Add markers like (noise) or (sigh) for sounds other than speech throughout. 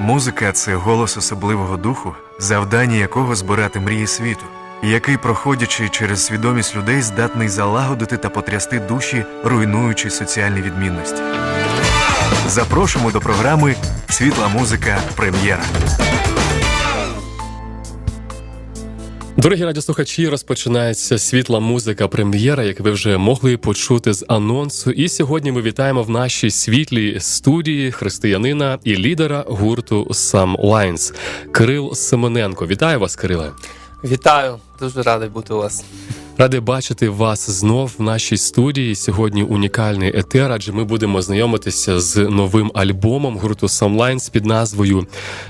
Музика це голос особливого духу, завдання якого збирати мрії світу, який, проходячи через свідомість людей, здатний залагодити та потрясти душі, руйнуючи соціальні відмінності. Запрошуємо до програми Світла музика. Прем'єра. Дорогі радіослухачі, розпочинається світла музика прем'єра, як ви вже могли почути з анонсу. І сьогодні ми вітаємо в нашій світлій студії християнина і лідера гурту Сам Лайнс Кирил Семененко. Вітаю вас, Кириле. Вітаю, дуже радий бути у вас. Радий бачити вас знов в нашій студії. Сьогодні унікальний етер, адже ми будемо знайомитися з новим альбомом гурту Самлайнс під назвою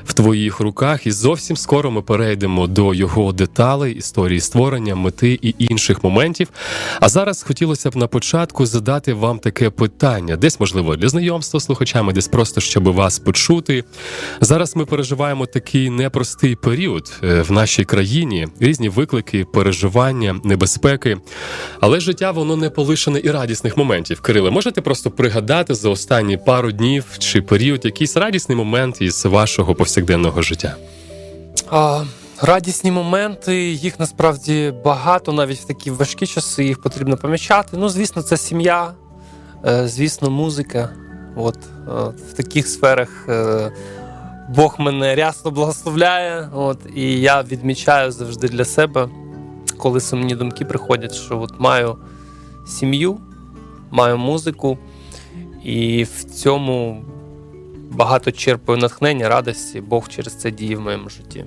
В твоїх руках. І зовсім скоро ми перейдемо до його деталей, історії створення, мети і інших моментів. А зараз хотілося б на початку задати вам таке питання: десь можливо для знайомства з слухачами, десь просто щоб вас почути. Зараз ми переживаємо такий непростий період е, в нашій країні, різні виклики, переживання, небезпеки безпеки. Але життя воно не полишене і радісних моментів. Кириле, можете просто пригадати за останні пару днів чи період якийсь радісний момент із вашого повсякденного життя? А, Радісні моменти, їх насправді багато, навіть в такі важкі часи їх потрібно помічати. Ну, звісно, це сім'я, е, звісно, музика. От е, в таких сферах е, Бог мене рясно благословляє. От, І я відмічаю завжди для себе коли сумні думки приходять, що от маю сім'ю, маю музику, і в цьому багато черпаю натхнення, радості, Бог через це діє в моєму житті.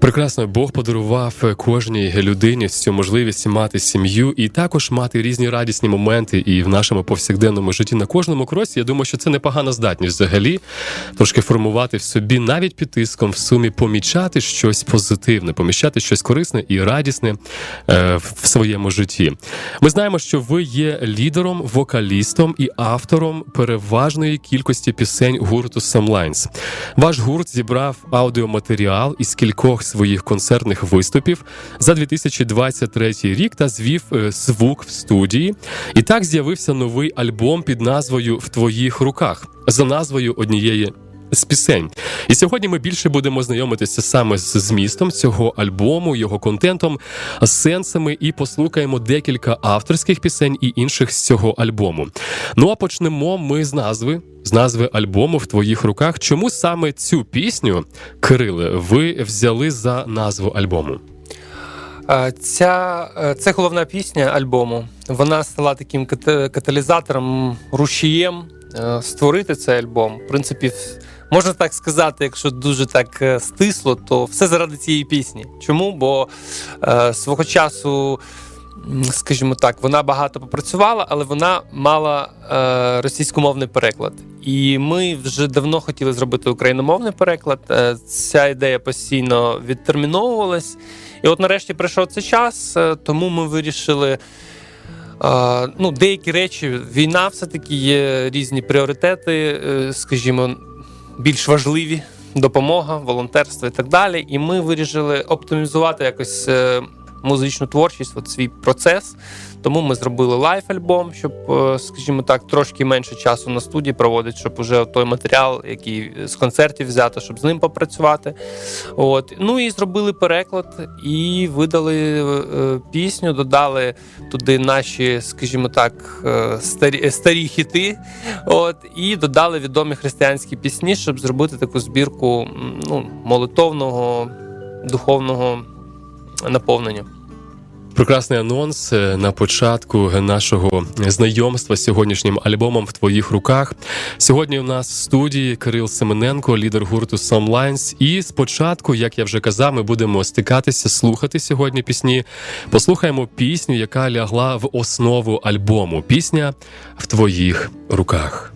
Прекрасно, Бог подарував кожній людині цю можливість мати сім'ю і також мати різні радісні моменти і в нашому повсякденному житті на кожному кроці. Я думаю, що це непогана здатність взагалі трошки формувати в собі навіть під тиском в сумі помічати щось позитивне, поміщати щось корисне і радісне е, в своєму житті. Ми знаємо, що ви є лідером, вокалістом і автором переважної кількості пісень гурту Самлайнс. Ваш гурт зібрав аудіоматеріал із кількох своїх концертних виступів за 2023 рік та звів е, звук в студії. І так з'явився новий альбом під назвою В твоїх руках за назвою однієї. З пісень, і сьогодні ми більше будемо знайомитися саме з змістом цього альбому, його контентом, сенсами і послухаємо декілька авторських пісень і інших з цього альбому. Ну а почнемо ми з назви з назви альбому в твоїх руках. Чому саме цю пісню, Кириле, ви взяли за назву альбому? Ця е, це головна пісня альбому. Вона стала таким каталізатором, рушієм е, створити цей альбом. В принципі, можна так сказати, якщо дуже так е, стисло, то все заради цієї пісні. Чому? Бо е, свого часу скажімо так, вона багато попрацювала, але вона мала е, російськомовний переклад. І ми вже давно хотіли зробити україномовний переклад. Е, ця ідея постійно відтерміновувалась. І от нарешті прийшов цей час, е, тому ми вирішили. Е, ну, Деякі речі, війна все-таки є різні пріоритети, скажімо, більш важливі. Допомога, волонтерство і так далі. І ми вирішили оптимізувати якось е, музичну творчість, от свій процес. Тому ми зробили лайф-альбом, щоб, е, скажімо так, трошки менше часу на студії проводити, щоб уже той матеріал, який з концертів взято, щоб з ним попрацювати. От. Ну і зробили переклад і видали е, пісню, додали туди наші, скажімо так, е, старі старі хіти. От, І додали відомі християнські пісні, щоб зробити таку збірку ну, молитовного, духовного наповнення. Прекрасний анонс е, на початку нашого знайомства з сьогоднішнім альбомом в твоїх руках. Сьогодні у нас в студії Кирил Семененко, лідер гурту Some Lines. І спочатку, як я вже казав, ми будемо стикатися, слухати сьогодні пісні. Послухаємо пісню, яка лягла в основу альбому. Пісня в твоїх руках.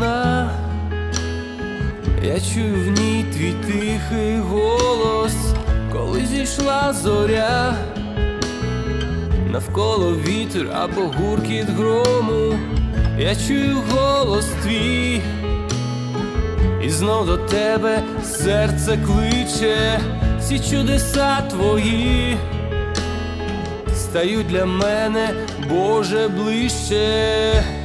Струна, я чую в ній твій тихий голос, коли зійшла зоря, навколо вітер або гуркіт грому, я чую голос твій, і знов до тебе серце кличе, всі чудеса твої стають для мене, Боже, ближче.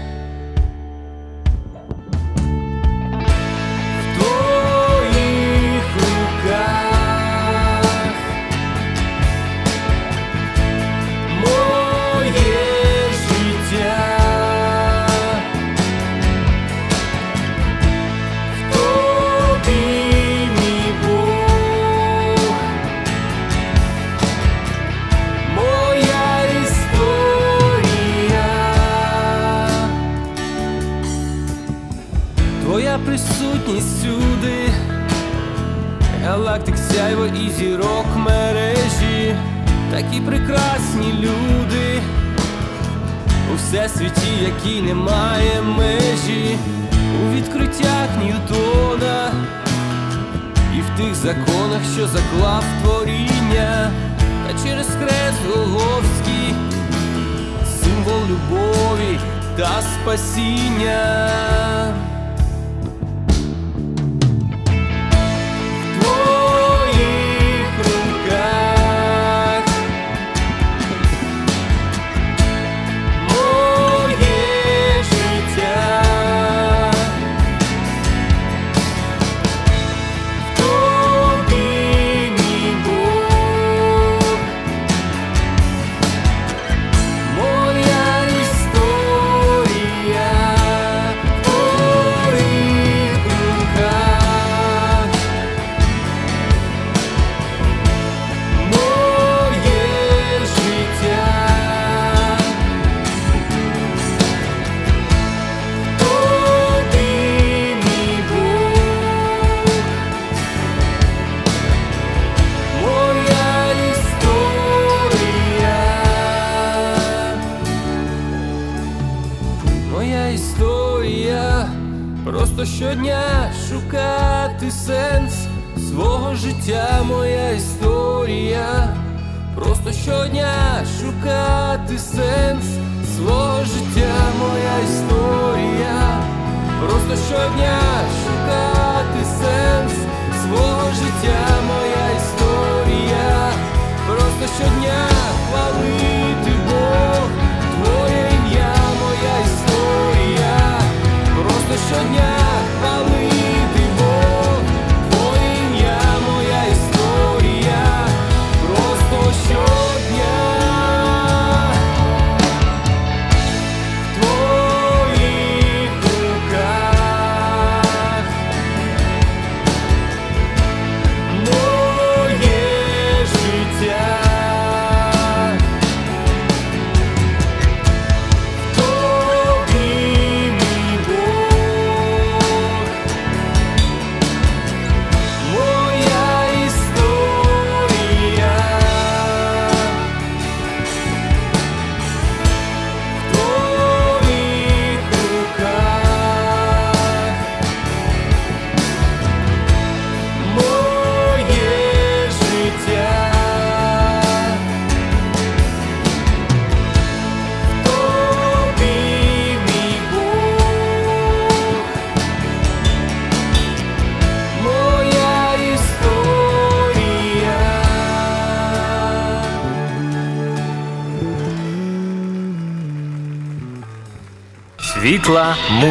Щодня шукати сенс. Свого життя, моя історія, просто щодня шукати сенс. Свого життя, моя історія, просто щодня хвалити Бог, Твоє ім'я, моя історія, просто щодня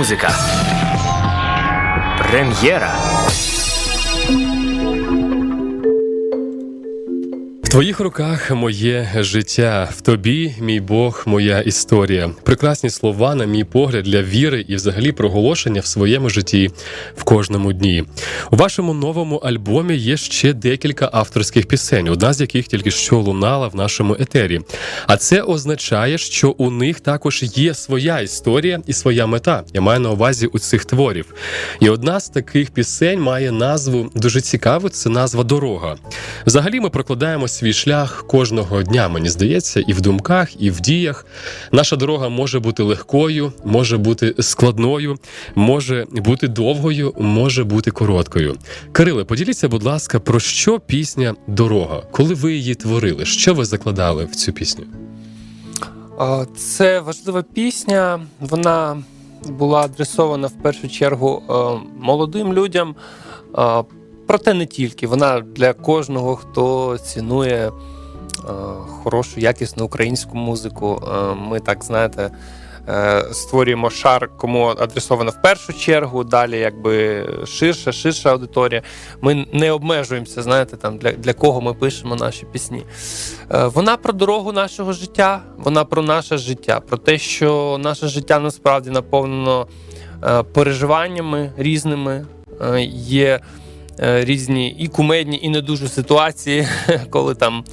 muzika. Premjera. Твоїх руках моє життя, в тобі, мій Бог, моя історія. Прекрасні слова, на мій погляд, для віри і взагалі проголошення в своєму житті в кожному дні. У вашому новому альбомі є ще декілька авторських пісень, одна з яких тільки що лунала в нашому етері. А це означає, що у них також є своя історія і своя мета. Я маю на увазі у цих творів. І одна з таких пісень має назву дуже цікаву. Це назва Дорога. Взагалі, ми прокладаємо свій шлях кожного дня, мені здається, і в думках, і в діях. Наша дорога може бути легкою, може бути складною, може бути довгою, може бути короткою. Кириле, поділіться, будь ласка, про що пісня Дорога? Коли ви її творили? Що ви закладали в цю пісню? Це важлива пісня. Вона була адресована в першу чергу е, молодим людям, проте не тільки. Вона для кожного, хто цінує е, хорошу, якісну українську музику. Е, Ми так знаєте. е, Створюємо шар, кому адресовано в першу чергу, далі якби ширша, ширша аудиторія. Ми не обмежуємося, знаєте, там для, для кого ми пишемо наші пісні. Е, Вона про дорогу нашого життя, вона про наше життя, про те, що наше життя насправді наповнено е, переживаннями різними. Е, Є різні і кумедні, і не дуже ситуації, (laughs) коли там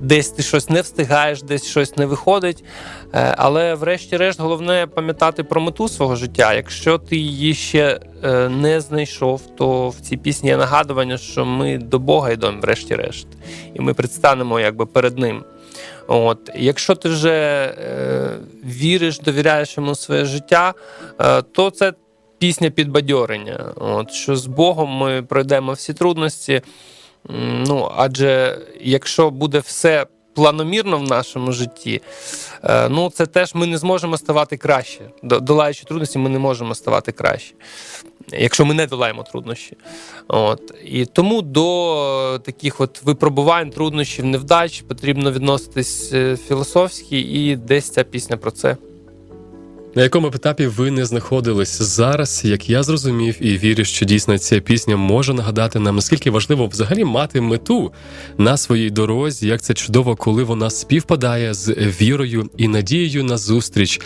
десь ти щось не встигаєш, десь щось не виходить. Е, Але, врешті-решт, головне пам'ятати про мету свого життя. Якщо ти її ще е, не знайшов, то в цій пісні є нагадування, що ми до Бога йдемо, врешті-решт, і ми предстанемо якби перед ним. От, якщо ти вже е, віриш, довіряєш йому своє життя, е, то це пісня підбадьорення. От, що з Богом ми пройдемо всі трудності. Ну, адже якщо буде все планомірно в нашому житті, е, ну це теж ми не зможемо ставати краще. Долаючи трудності, ми не можемо ставати краще. Якщо ми не долаємо труднощі. От. І тому до таких от випробувань, труднощів, невдач потрібно відноситись е, філософськи, і десь ця пісня про це. На якому б етапі ви не знаходились зараз, як я зрозумів і вірю, що дійсно ця пісня може нагадати нам, наскільки важливо взагалі мати мету на своїй дорозі, як це чудово, коли вона співпадає з вірою і надією на зустріч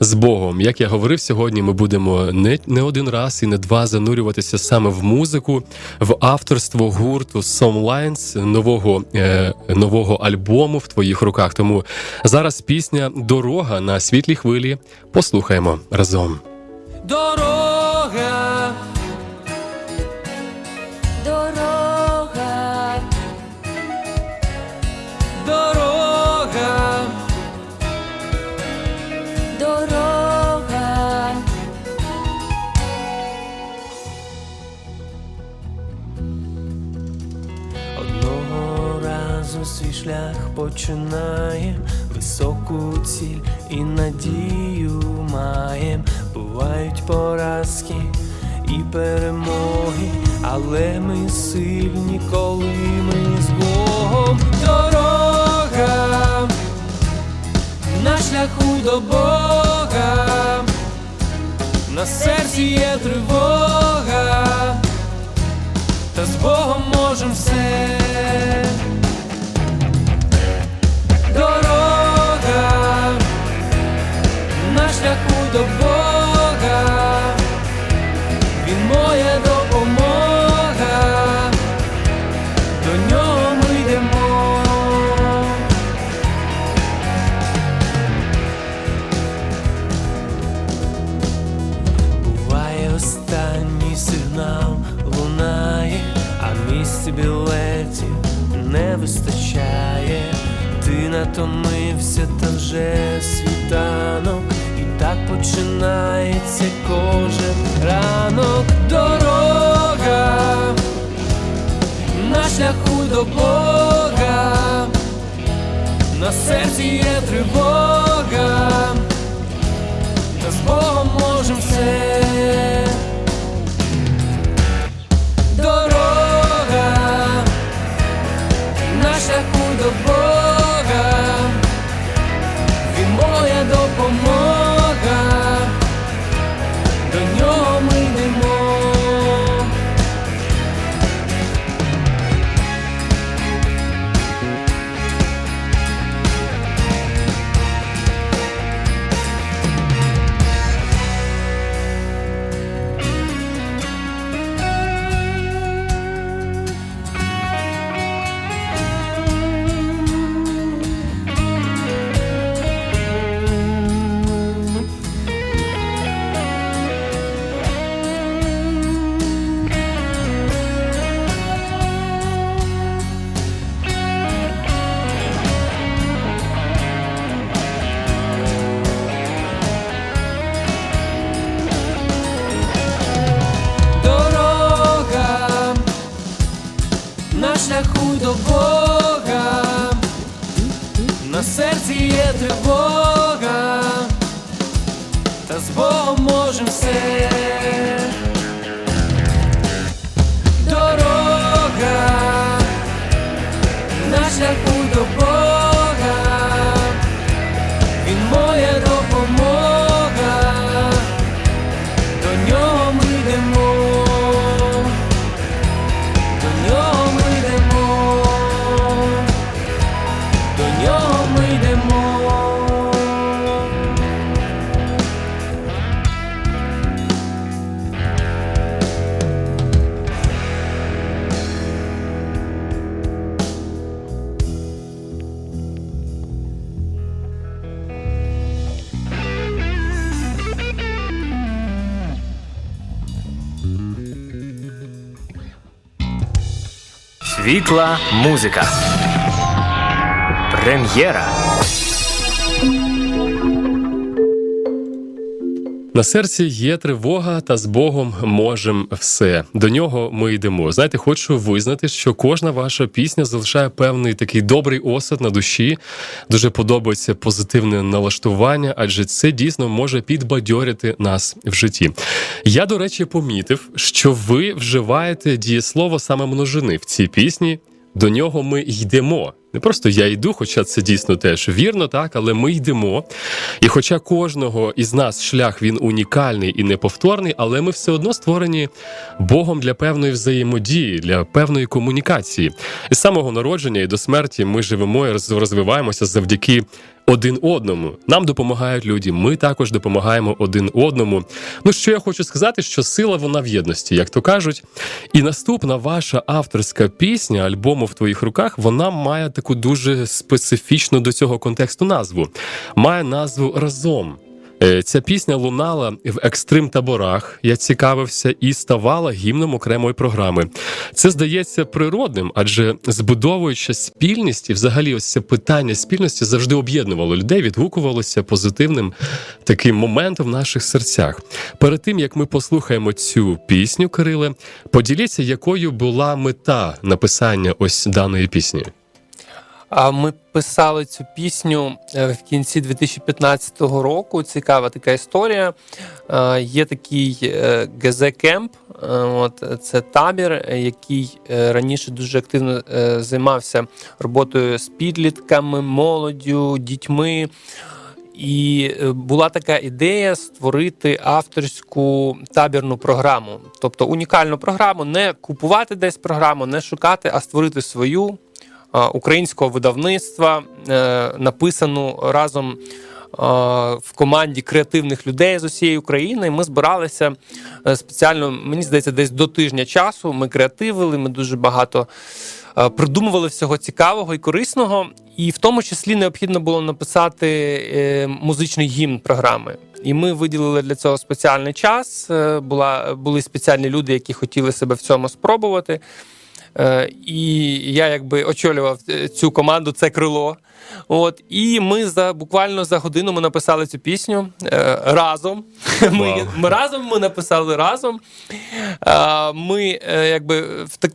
з Богом. Як я говорив сьогодні, ми будемо не, не один раз і не два занурюватися саме в музику, в авторство гурту Songlines, нового, е, нового альбому в твоїх руках. Тому зараз пісня Дорога на світлій хвилі. Послухаємо разом. Дорога, Дорога, дорога, дорога, Одного разу свій шлях починає, високу ціль і надію маєм. Бувають поразки і перемоги, але ми сильні, коли ми з Богом. Дорога на шляху до Бога, на серці є тривога та з Богом можем все. Дорога до Бога, Він моя допомога, до нього ми йдемо. Буває останній сигнал лунає, а місць білетів не вистачає. Ти натомився, та вже так починається кожен ранок. Дорога на шляху до Бога, на серці є тривога серці Світла музика. Прем'єра. На серці є тривога, та з Богом можем все. До нього ми йдемо. Знаєте, хочу визнати, що кожна ваша пісня залишає певний такий добрий осад на душі. Дуже подобається позитивне налаштування, адже це дійсно може підбадьорити нас в житті. Я, до речі, помітив, що ви вживаєте дієслово саме множини в цій пісні. До нього ми йдемо. Не просто я йду, хоча це дійсно теж вірно, так, але ми йдемо. І хоча кожного із нас шлях він унікальний і неповторний, але ми все одно створені Богом для певної взаємодії, для певної комунікації. І з самого народження і до смерті ми живемо і розвиваємося завдяки один одному. Нам допомагають люди, ми також допомагаємо один одному. Ну що я хочу сказати, що сила вона в єдності, як то кажуть. І наступна ваша авторська пісня альбому в твоїх руках, вона має таку дуже специфічну до цього контексту назву. Має назву разом. Е, Ця пісня лунала в екстрим таборах. Я цікавився і ставала гімном окремої програми. Це здається природним, адже збудовуючи спільність, і взагалі ось це питання спільності завжди об'єднувало людей, відгукувалося позитивним таким моментом в наших серцях. Перед тим як ми послухаємо цю пісню, Кириле, поділіться, якою була мета написання ось даної пісні. А ми писали цю пісню е, в кінці 2015 року. Цікава така історія. Е, Є такий е, ГЗ-кемп, е, от це табір, який раніше дуже активно займався роботою з підлітками, молоддю, дітьми. І була така ідея створити авторську табірну програму, тобто унікальну програму, не купувати десь програму, не шукати, а створити свою українського видавництва, е, написану разом е, в команді креативних людей з усієї України. Ми збиралися е, спеціально, мені здається, десь до тижня часу. Ми креативили, ми дуже багато е, придумували всього цікавого і корисного. І в тому числі необхідно було написати е, музичний гімн програми. І ми виділили для цього спеціальний час. Е, Була, були спеціальні люди, які хотіли себе в цьому спробувати. Е, І я якби очолював е, цю команду, це крило. От і ми за буквально за годину ми написали цю пісню е, разом. (laughs) Ми, ми разом ми написали разом. Е, Ми е, якби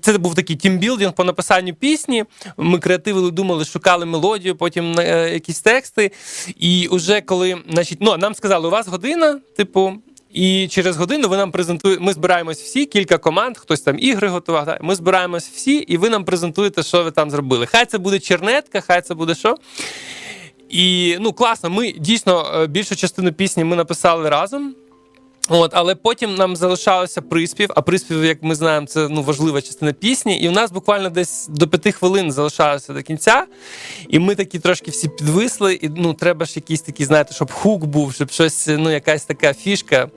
це був такий тімбілдинг по написанню пісні. Ми креативили, думали, шукали мелодію, потім е, якісь тексти. І уже коли, значить, ну нам сказали, у вас година, типу. І через годину ви нам презентуєте. Ми збираємось всі, кілька команд, хтось там ігри готував. Ми збираємось всі, і ви нам презентуєте, що ви там зробили. Хай це буде чернетка, хай це буде що. І ну класно, ми дійсно е, більшу частину пісні ми написали разом. От, але потім нам залишався приспів. А приспів, як ми знаємо, це ну важлива частина пісні. І у нас буквально десь до п'яти хвилин залишалося до кінця. І ми такі трошки всі підвисли. І ну треба ж якийсь такий, знаєте, щоб хук був, щоб щось, ну якась така фішка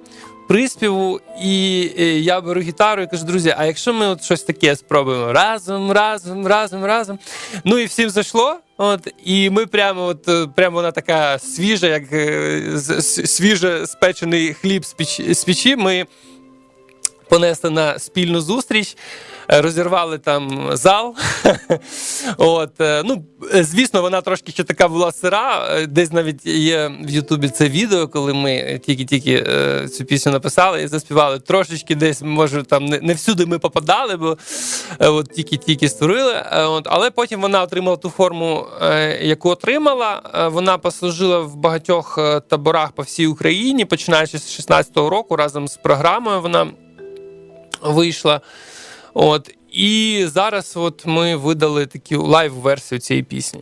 приспіву. І, е, я беру гітару і кажу, друзі, а якщо ми от щось таке спробуємо разом, разом, разом, разом. Ну і всім зайшло. От, і ми прямо, от е, прямо вона така свіжа, як е, свіже спечений хліб з печі. Ми понесли на спільну зустріч, е, розірвали там зал. (laughs) От, е, ну, Звісно, вона трошки ще така була сира. Е, Десь навіть є в Ютубі це відео, коли ми тільки-тільки цю пісню написали і заспівали. Трошечки десь, може, там не, всюди ми попадали, бо от тільки-тільки створили. От, але потім вона отримала ту форму, яку отримала. Вона послужила в багатьох таборах по всій Україні, починаючи з 16-го року, разом з програмою вона вийшла. От. І зараз от ми видали таку лайв-версію цієї пісні.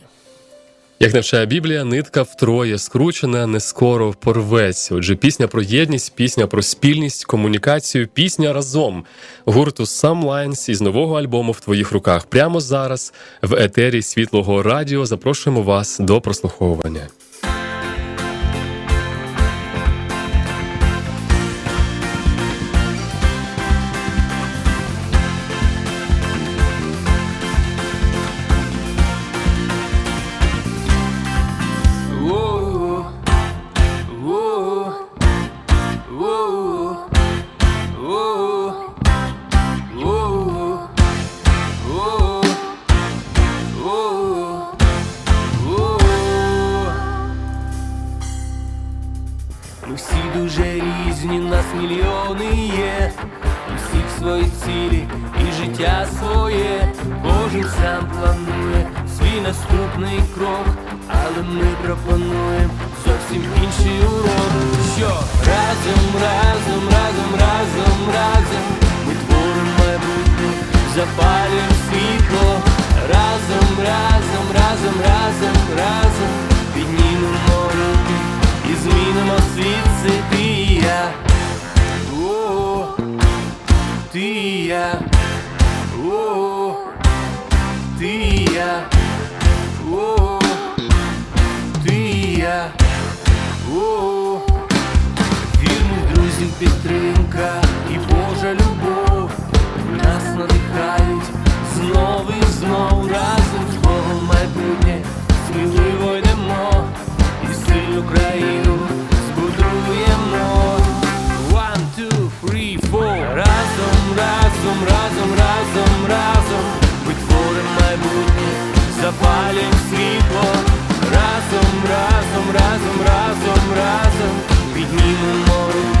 Як навчає Біблія, нитка втроє скручена, не скоро порветься. Отже, пісня про єдність, пісня про спільність, комунікацію, пісня разом гурту Some Lines із нового альбому в твоїх руках. Прямо зараз в етері світлого радіо запрошуємо вас до прослуховування. Підтримка і Божа любов. Нас надихають знов і знов разом з Богом майбутнє. Сміливо йдемо і сильну країну збудуємо. One, two, three, four. Разом, разом, разом, разом, разом. Ми творимо майбутнє, запалюємо світло. Разом, разом, разом, разом, разом Піднімемо руки і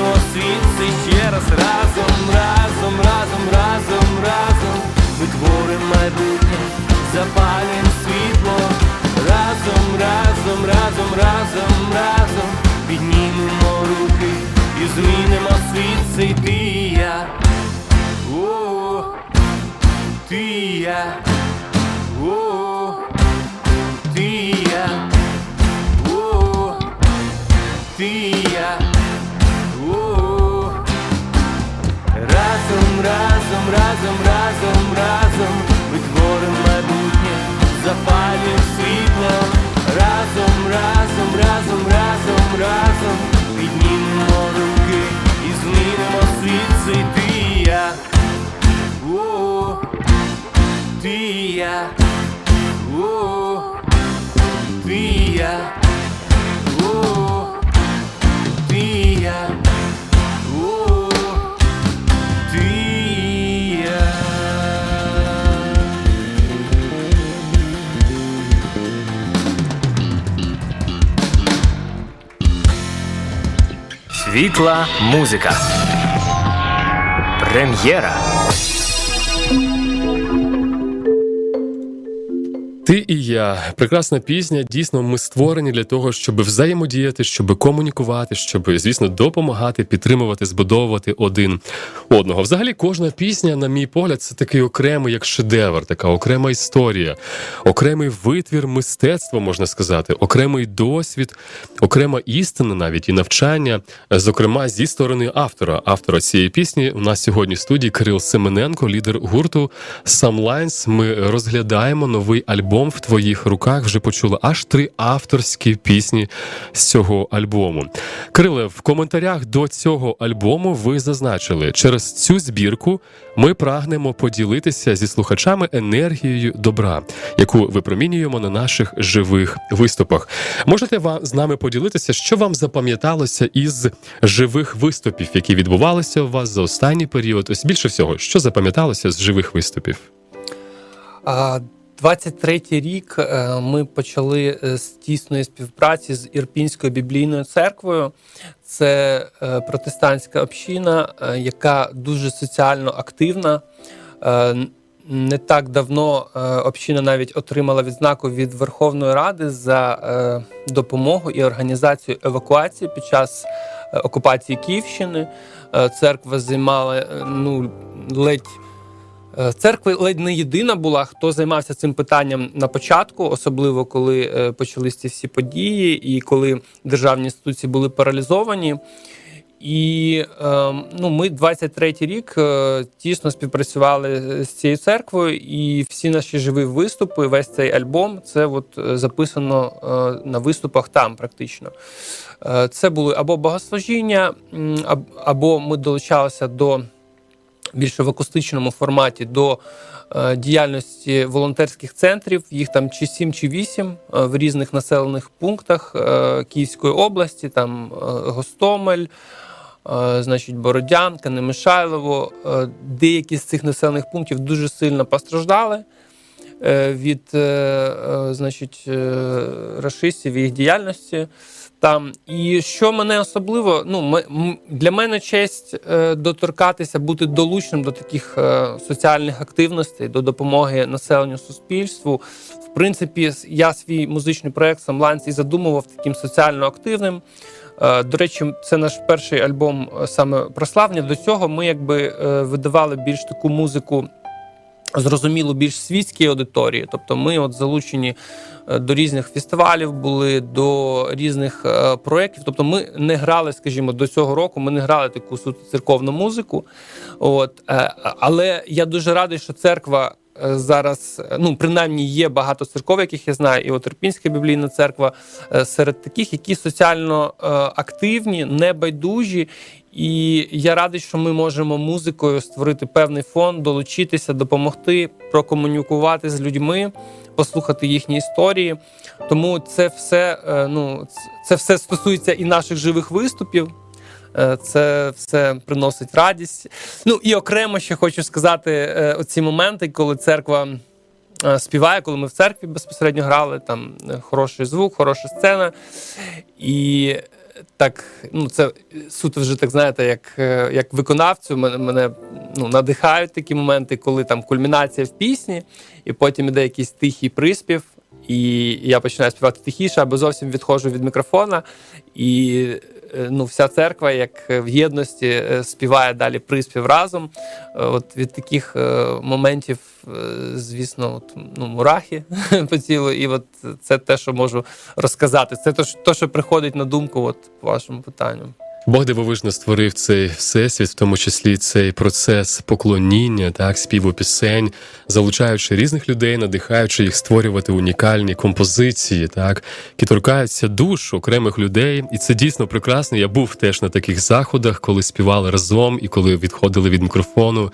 змінимо світ ще раз разом, разом, разом, разом, разом Ми творимо майбутнє, запалюємо світло Разом, разом, разом, разом, разом Піднімемо руки і змінимо світ цей ти і я. О, ти і я. О, ти і я. О, ти і я. Разом, разом, разом, разом, ми творимо майбутнє, запалюємо світло. Разом, разом, разом, разом, разом піднімемо руки і змінимо світ, цей ти і я. О, ти і я. О, ти і я. Mokyklą muziką. Premjera. Ти і я прекрасна пісня. Дійсно, ми створені для того, щоб взаємодіяти, щоб комунікувати, щоб, звісно, допомагати, підтримувати, збудовувати один одного. Взагалі, кожна пісня, на мій погляд, це такий окремий як шедевр, така окрема історія, окремий витвір мистецтва, можна сказати, окремий досвід, окрема істина, навіть і навчання. Зокрема, зі сторони автора. Автора цієї пісні у нас сьогодні в студії Кирил Семененко, лідер гурту Lines. Ми розглядаємо новий альбом альбом в твоїх руках вже почула аж три авторські пісні з цього альбому. Криле, в коментарях до цього альбому ви зазначили, через цю збірку ми прагнемо поділитися зі слухачами енергією добра, яку випромінюємо на наших живих виступах. Можете вам з нами поділитися, що вам запам'яталося із живих виступів, які відбувалися у вас за останній період? Ось більше всього, що запам'яталося з живих виступів? А, 23-й рік е, ми почали е, з тісної співпраці з Ірпінською біблійною церквою. Це е, протестантська община, яка дуже соціально активна. Не так давно община навіть отримала відзнаку від Верховної Ради за допомогу і організацію евакуації під час окупації Київщини. Церква займала ну, ледь. Е, Церква ледь не єдина була, хто займався цим питанням на початку, особливо коли е, почались ці всі події, і коли державні інституції були паралізовані. І е, ну, ми 23-й рік е, тісно співпрацювали з цією церквою, і всі наші живі виступи, весь цей альбом, це от записано на виступах там, практично. Це були або богослужіння, або ми долучалися до більше в акустичному форматі до е, діяльності волонтерських центрів. Їх там чи 7, чи 8 е, в різних населених пунктах е, Київської області, там Гостомель. Значить, Бородянка, Немишайлово. Деякі з цих населених пунктів дуже сильно постраждали від значить, рашистів і їх діяльності. Там і що мене особливо, ну для мене честь е, доторкатися, бути долучним до таких е, соціальних активностей, до допомоги населенню суспільству. В принципі, я свій музичний проект Самланці задумував таким соціально активним. Е, До речі, це наш перший альбом саме прославлення. До цього ми якби видавали більш таку музику. Зрозуміло, більш світській аудиторії, тобто ми от залучені е, до різних фестивалів, були до різних е, проєктів. Тобто, ми не грали, скажімо, до цього року. Ми не грали таку суто церковну музику. От е, але я дуже радий, що церква зараз, е, ну принаймні, є багато церков, яких я знаю, і от Ірпінська біблійна церква е, серед таких, які соціально е, активні, небайдужі. І я радий, що ми можемо музикою створити певний фон, долучитися, допомогти, прокомунікувати з людьми, послухати їхні історії. Тому це все, е, ну, це все стосується і наших живих виступів. Е, Це все приносить радість. Ну і окремо ще хочу сказати е, оці моменти, коли церква е, співає, коли ми в церкві безпосередньо грали, там хороший звук, хороша сцена. І так, ну це суто вже так знаєте, як, як виконавцю, мене, мене ну, надихають такі моменти, коли там кульмінація в пісні, і потім іде якийсь тихий приспів. І я починаю співати тихіше, або зовсім відходжу від мікрофона, і е, ну, вся церква, як в єдності, е, співає далі приспів разом. Е, От від таких моментів, звісно, от, ну, мурахи (laughs) по тілу, і от це те, що можу розказати. Це те, що приходить на думку, от по вашому питанню. Бог дивовижно створив цей всесвіт, в тому числі цей процес поклоніння, так, співу пісень, залучаючи різних людей, надихаючи їх створювати унікальні композиції, так, які торкаються душ окремих людей. І це дійсно прекрасно. Я був теж на таких заходах, коли співали разом і коли відходили від мікрофону.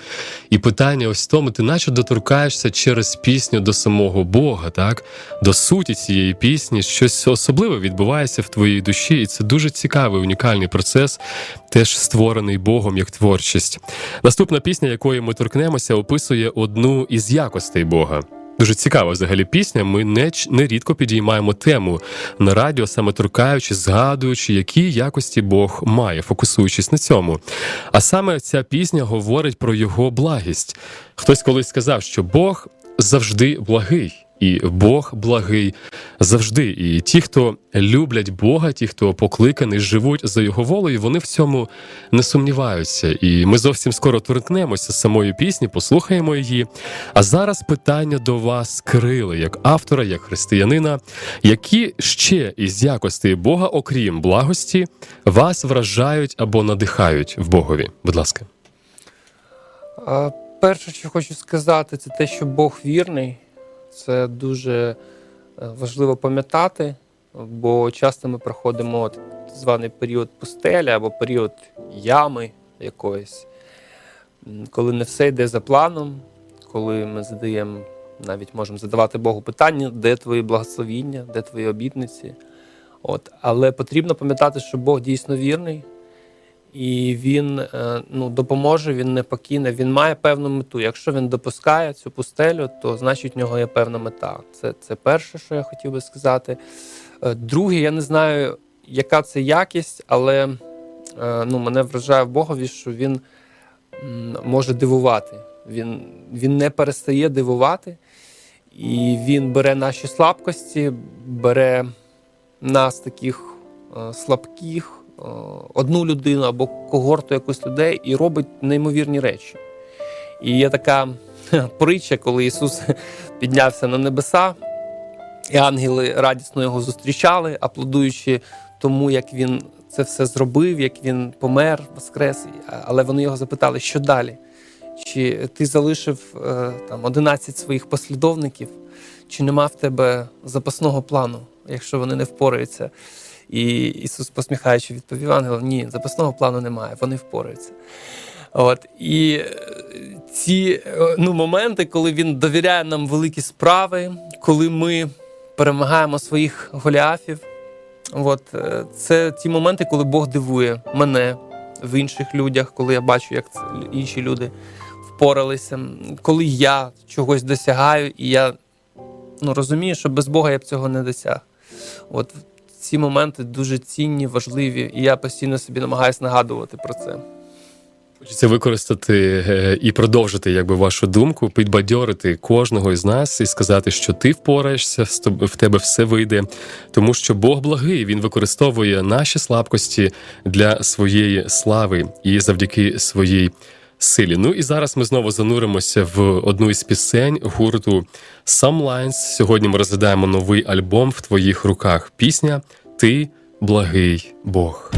І питання ось в тому, ти наче доторкаєшся через пісню до самого Бога, так, до суті цієї пісні, щось особливе відбувається в твоїй душі, і це дуже цікавий унікальний процес, теж створений Богом як творчість. Наступна пісня, якої ми торкнемося, описує одну із якостей Бога. Дуже цікава взагалі пісня. Ми не, ч- не рідко підіймаємо тему на радіо, саме торкаючи, згадуючи, які якості Бог має, фокусуючись на цьому. А саме ця пісня говорить про його благість. Хтось колись сказав, що Бог завжди благий. І Бог благий завжди. І ті, хто люблять Бога, ті, хто покликаний, живуть за його волею, вони в цьому не сумніваються. І ми зовсім скоро торкнемося з самої пісні, послухаємо її. А зараз питання до вас, Крили, як автора, як християнина, які ще із якостей Бога, окрім благості, вас вражають або надихають в Богові? Будь ласка. Перше, що хочу сказати, це те, що Бог вірний. Це дуже е, важливо пам'ятати, бо часто ми проходимо так званий період пустелі або період ями якоїсь, коли не все йде за планом, коли ми задаємо, навіть можемо задавати Богу питання, де твої благословіння, де твої обітниці. От. Але потрібно пам'ятати, що Бог дійсно вірний, і він е, ну, допоможе, він не покине, він має певну мету. Якщо він допускає цю пустелю, то значить в нього є певна мета. Це, це перше, що я хотів би сказати. Е, Друге, я не знаю, яка це якість, але е, ну, мене вражає в Богові, що він може дивувати. Він, він не перестає дивувати, і він бере наші слабкості, бере нас таких слабких, одну людину або когорту якусь людей і робить неймовірні речі. І є така (laughs) притча, коли Ісус (laughs) піднявся на небеса, і ангели радісно його зустрічали, аплодуючи тому, як він це все зробив, як він помер, воскрес. Але вони його запитали, що далі? Чи ти залишив е, там 11 своїх послідовників, чи нема в тебе запасного плану, якщо вони не впораються? І Ісус, посміхаючи, відповів ангелам: ні, запасного плану немає, вони впораються. От і е, ці е, ну, моменти, коли він довіряє нам великі справи, коли ми перемагаємо своїх голіафів. От е, це ті моменти, коли Бог дивує мене в інших людях, коли я бачу, як інші люди впоралися, коли я чогось досягаю, і я ну, розумію, що без Бога я б цього не досяг. От ці моменти дуже цінні, важливі, і я постійно собі намагаюся нагадувати про це. Хочеться використати е, і продовжити якби вашу думку, підбадьорити кожного із нас і сказати, що ти впораєшся, в тебе все вийде, тому що Бог благий, він використовує наші слабкості для своєї слави і завдяки своїй силі. Ну і зараз ми знову зануримося в одну із пісень гурту Some Lines. Сьогодні ми розглядаємо новий альбом в твоїх руках. Пісня Ти благий Бог.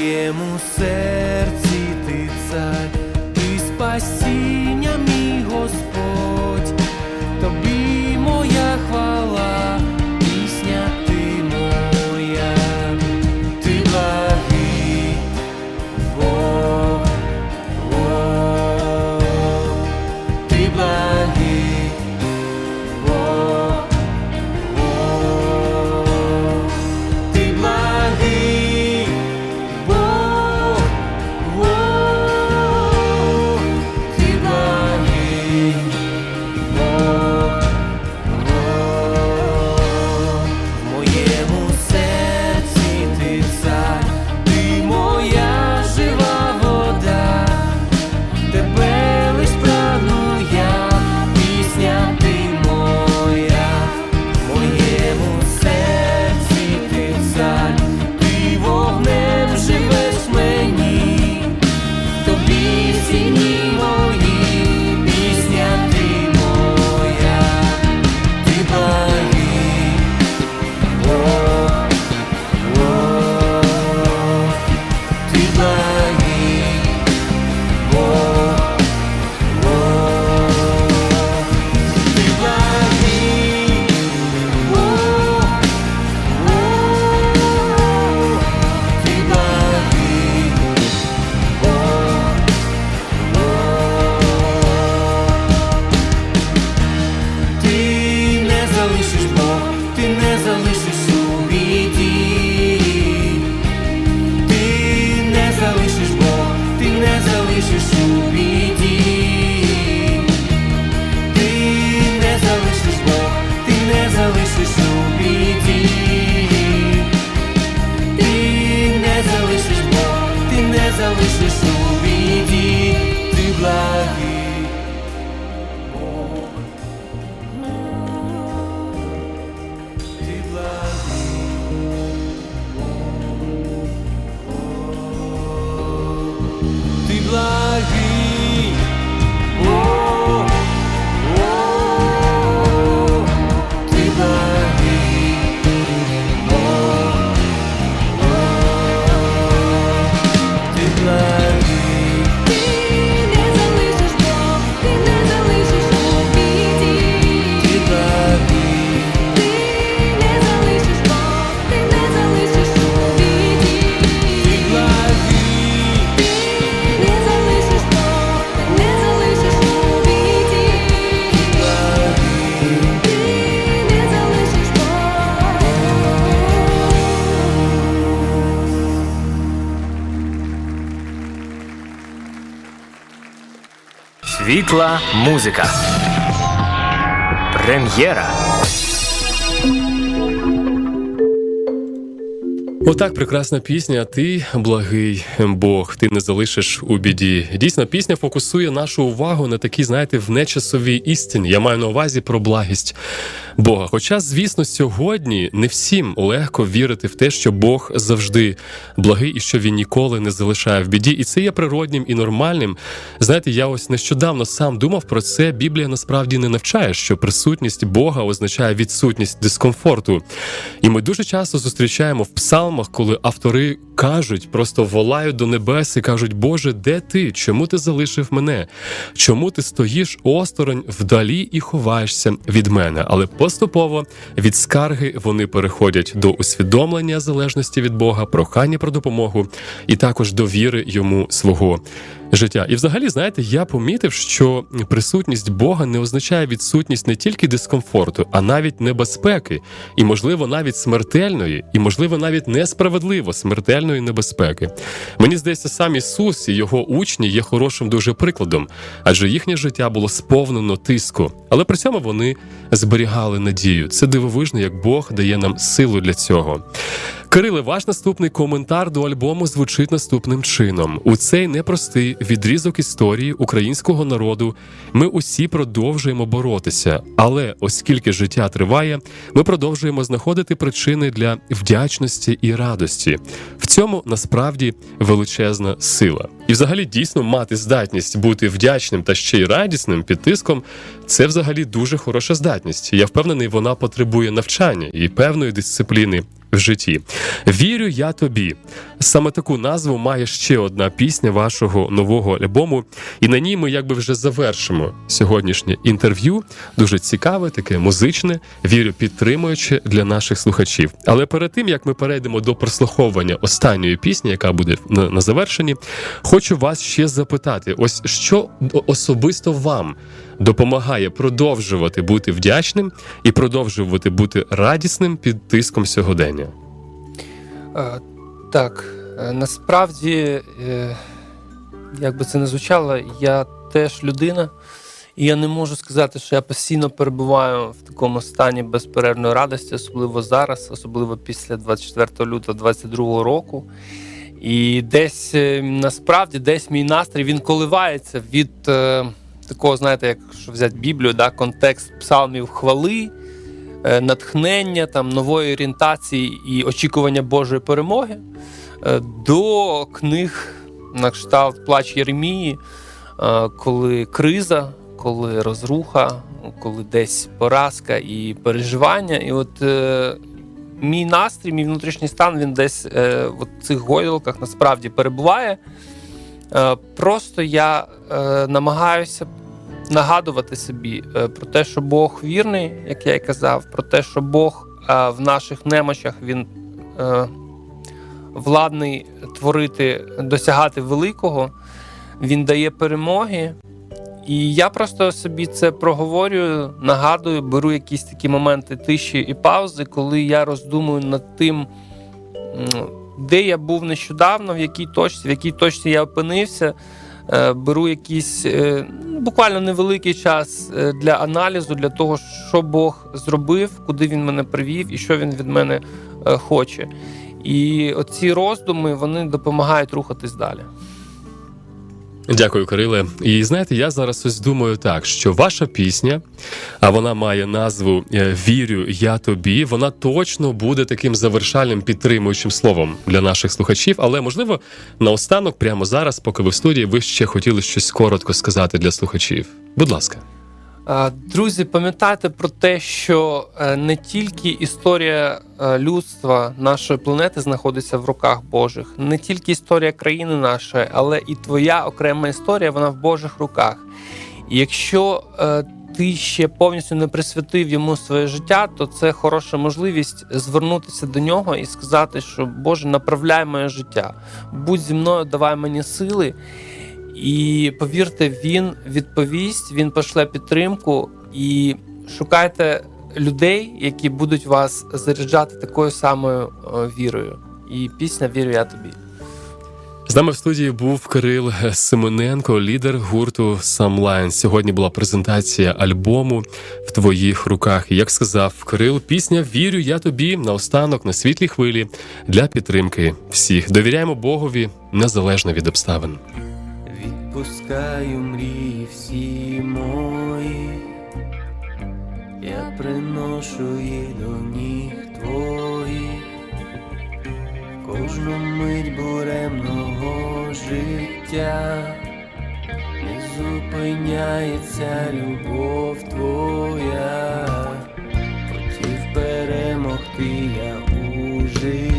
Моєму серці Світла музика. Прем'єра. Отак прекрасна пісня. Ти благий Бог, ти не залишиш у біді. Дійсно, пісня фокусує нашу увагу на такій, знаєте, в нечасовій істині. Я маю на увазі про благість Бога. Хоча, звісно, сьогодні не всім легко вірити в те, що Бог завжди благий і що він ніколи не залишає в біді. І це є природнім і нормальним. Знаєте, я ось нещодавно сам думав про це. Біблія насправді не навчає, що присутність Бога означає відсутність дискомфорту. І ми дуже часто зустрічаємо в псалмах, коли автори кажуть, просто волають до небес і кажуть: Боже, де ти? Чому ти залишив мене? Чому ти стоїш осторонь вдалі і ховаєшся від мене? Але поступово. Від скарги вони переходять до усвідомлення залежності від Бога, прохання про допомогу і також довіри йому свого життя. І, взагалі, знаєте, я помітив, що присутність Бога не означає відсутність не тільки дискомфорту, а навіть небезпеки, і, можливо, навіть смертельної, і, можливо, навіть несправедливо смертельної небезпеки. Мені здається, сам Ісус і його учні є хорошим дуже прикладом, адже їхнє життя було сповнено тиску, але при цьому вони зберігали надію. Це дивовижно, як Бог дає нам силу для цього. Кириле, ваш наступний коментар до альбому звучить наступним чином: у цей непростий відрізок історії українського народу ми усі продовжуємо боротися, але оскільки життя триває, ми продовжуємо знаходити причини для вдячності і радості. В цьому насправді величезна сила. І, взагалі, дійсно мати здатність бути вдячним та ще й радісним під тиском це взагалі дуже хороша здатність. Я впевнений, вона потребує навчання і певної дисципліни в житті. Вірю я тобі. Саме таку назву має ще одна пісня вашого нового альбому, і на ній ми якби вже завершимо сьогоднішнє інтерв'ю. Дуже цікаве, таке музичне, вірю, підтримуюче для наших слухачів. Але перед тим як ми перейдемо до прослуховування останньої пісні, яка буде на, завершенні, хочу вас ще запитати: ось що особисто вам допомагає продовжувати бути вдячним і продовжувати бути радісним під тиском сьогодення. Так, е, насправді, е, як би це не звучало, я теж людина, і я не можу сказати, що я постійно перебуваю в такому стані безперервної радості, особливо зараз, особливо після 24 лютого 2022 року. І десь е, насправді десь мій настрій він коливається від такого, знаєте, якщо взяти Біблію, да, контекст псалмів хвали, натхнення, там, нової орієнтації і очікування Божої перемоги, е, до книг на кшталт Плач Єремії, е, коли криза, коли розруха, коли десь поразка і переживання. І от е, мій настрій, мій внутрішній стан він десь е, в цих гойдалках насправді перебуває. Е, просто я е, намагаюся нагадувати собі е, про те, що Бог вірний, як я і казав, про те, що Бог е, в наших немочах він е, владний творити, досягати великого, він дає перемоги. І я просто собі це проговорюю, нагадую, беру якісь такі моменти тиші і паузи, коли я роздумую над тим, де я був нещодавно, в якій точці, в якій точці я опинився. Е, Беру якийсь е, буквально невеликий час е, для аналізу, для того, що Бог зробив, куди він мене привів і що він від мене хоче. І оці роздуми вони допомагають рухатись далі. Дякую, Кириле. І знаєте, я зараз ось думаю так, що ваша пісня, а вона має назву е, Вірю я тобі. Вона точно буде таким завершальним підтримуючим словом для наших слухачів. Але можливо, наостанок, прямо зараз, поки ви в студії, ви ще хотіли щось коротко сказати для слухачів. Будь ласка. А, Друзі, пам'ятайте про те, що е, не тільки історія е, людства нашої планети знаходиться в руках Божих, не тільки історія країни нашої, але і твоя окрема історія, вона в Божих руках. І якщо е, ти ще повністю не присвятив йому своє життя, то це хороша можливість звернутися до нього і сказати, що Боже, направляй моє життя, будь зі мною, давай мені сили. І повірте, він відповість, він пошле підтримку і шукайте людей, які будуть вас заряджати такою самою вірою. І пісня Вірю я тобі. З нами в студії був Кирил Семененко, лідер гурту Самлайн. Сьогодні була презентація альбому в твоїх руках. Як сказав Кирил, пісня Вірю я тобі наостанок на світлій хвилі для підтримки всіх. Довіряємо Богові незалежно від обставин. Відпускаю мрії всі мої, я приношу їх до ніг твоїх, кожну мить буремного життя, не зупиняється любов твоя, хотів перемогти я у житті.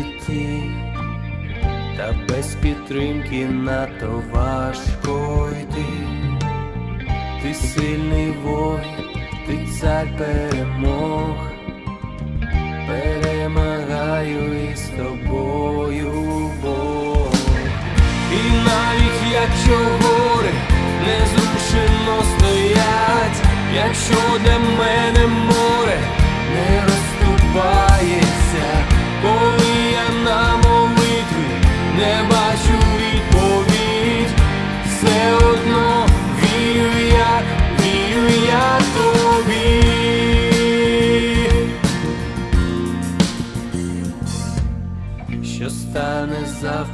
Та без підтримки надто важко йти. Ти сильний воїн, ти цар перемог, перемагаю із тобою Бог. І навіть якщо гори незрушено стоять, якщо для мене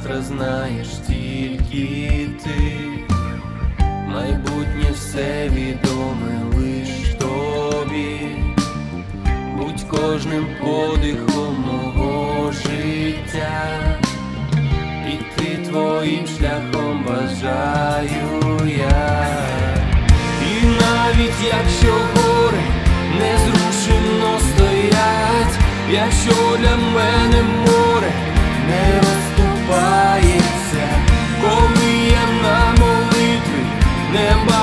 завтра, знаєш тільки ти. Майбутнє все відоме лиш тобі. Будь кожним подихом мого життя. Іти твоїм шляхом бажаю я. І навіть якщо гори незрушено стоять, якщо для мене remember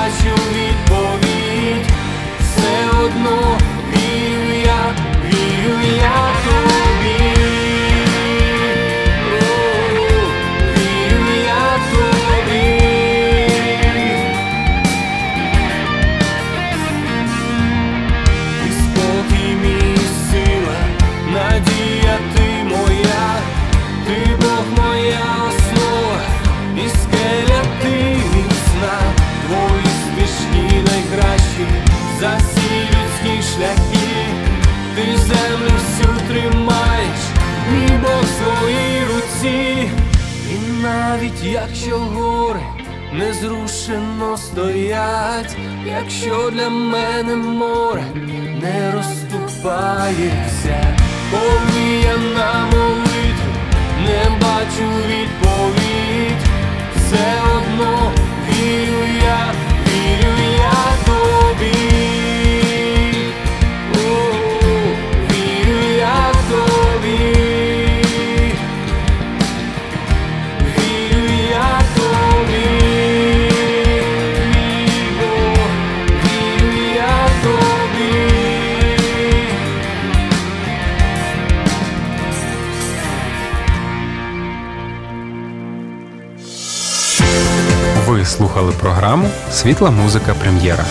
Світла музика прем'єра.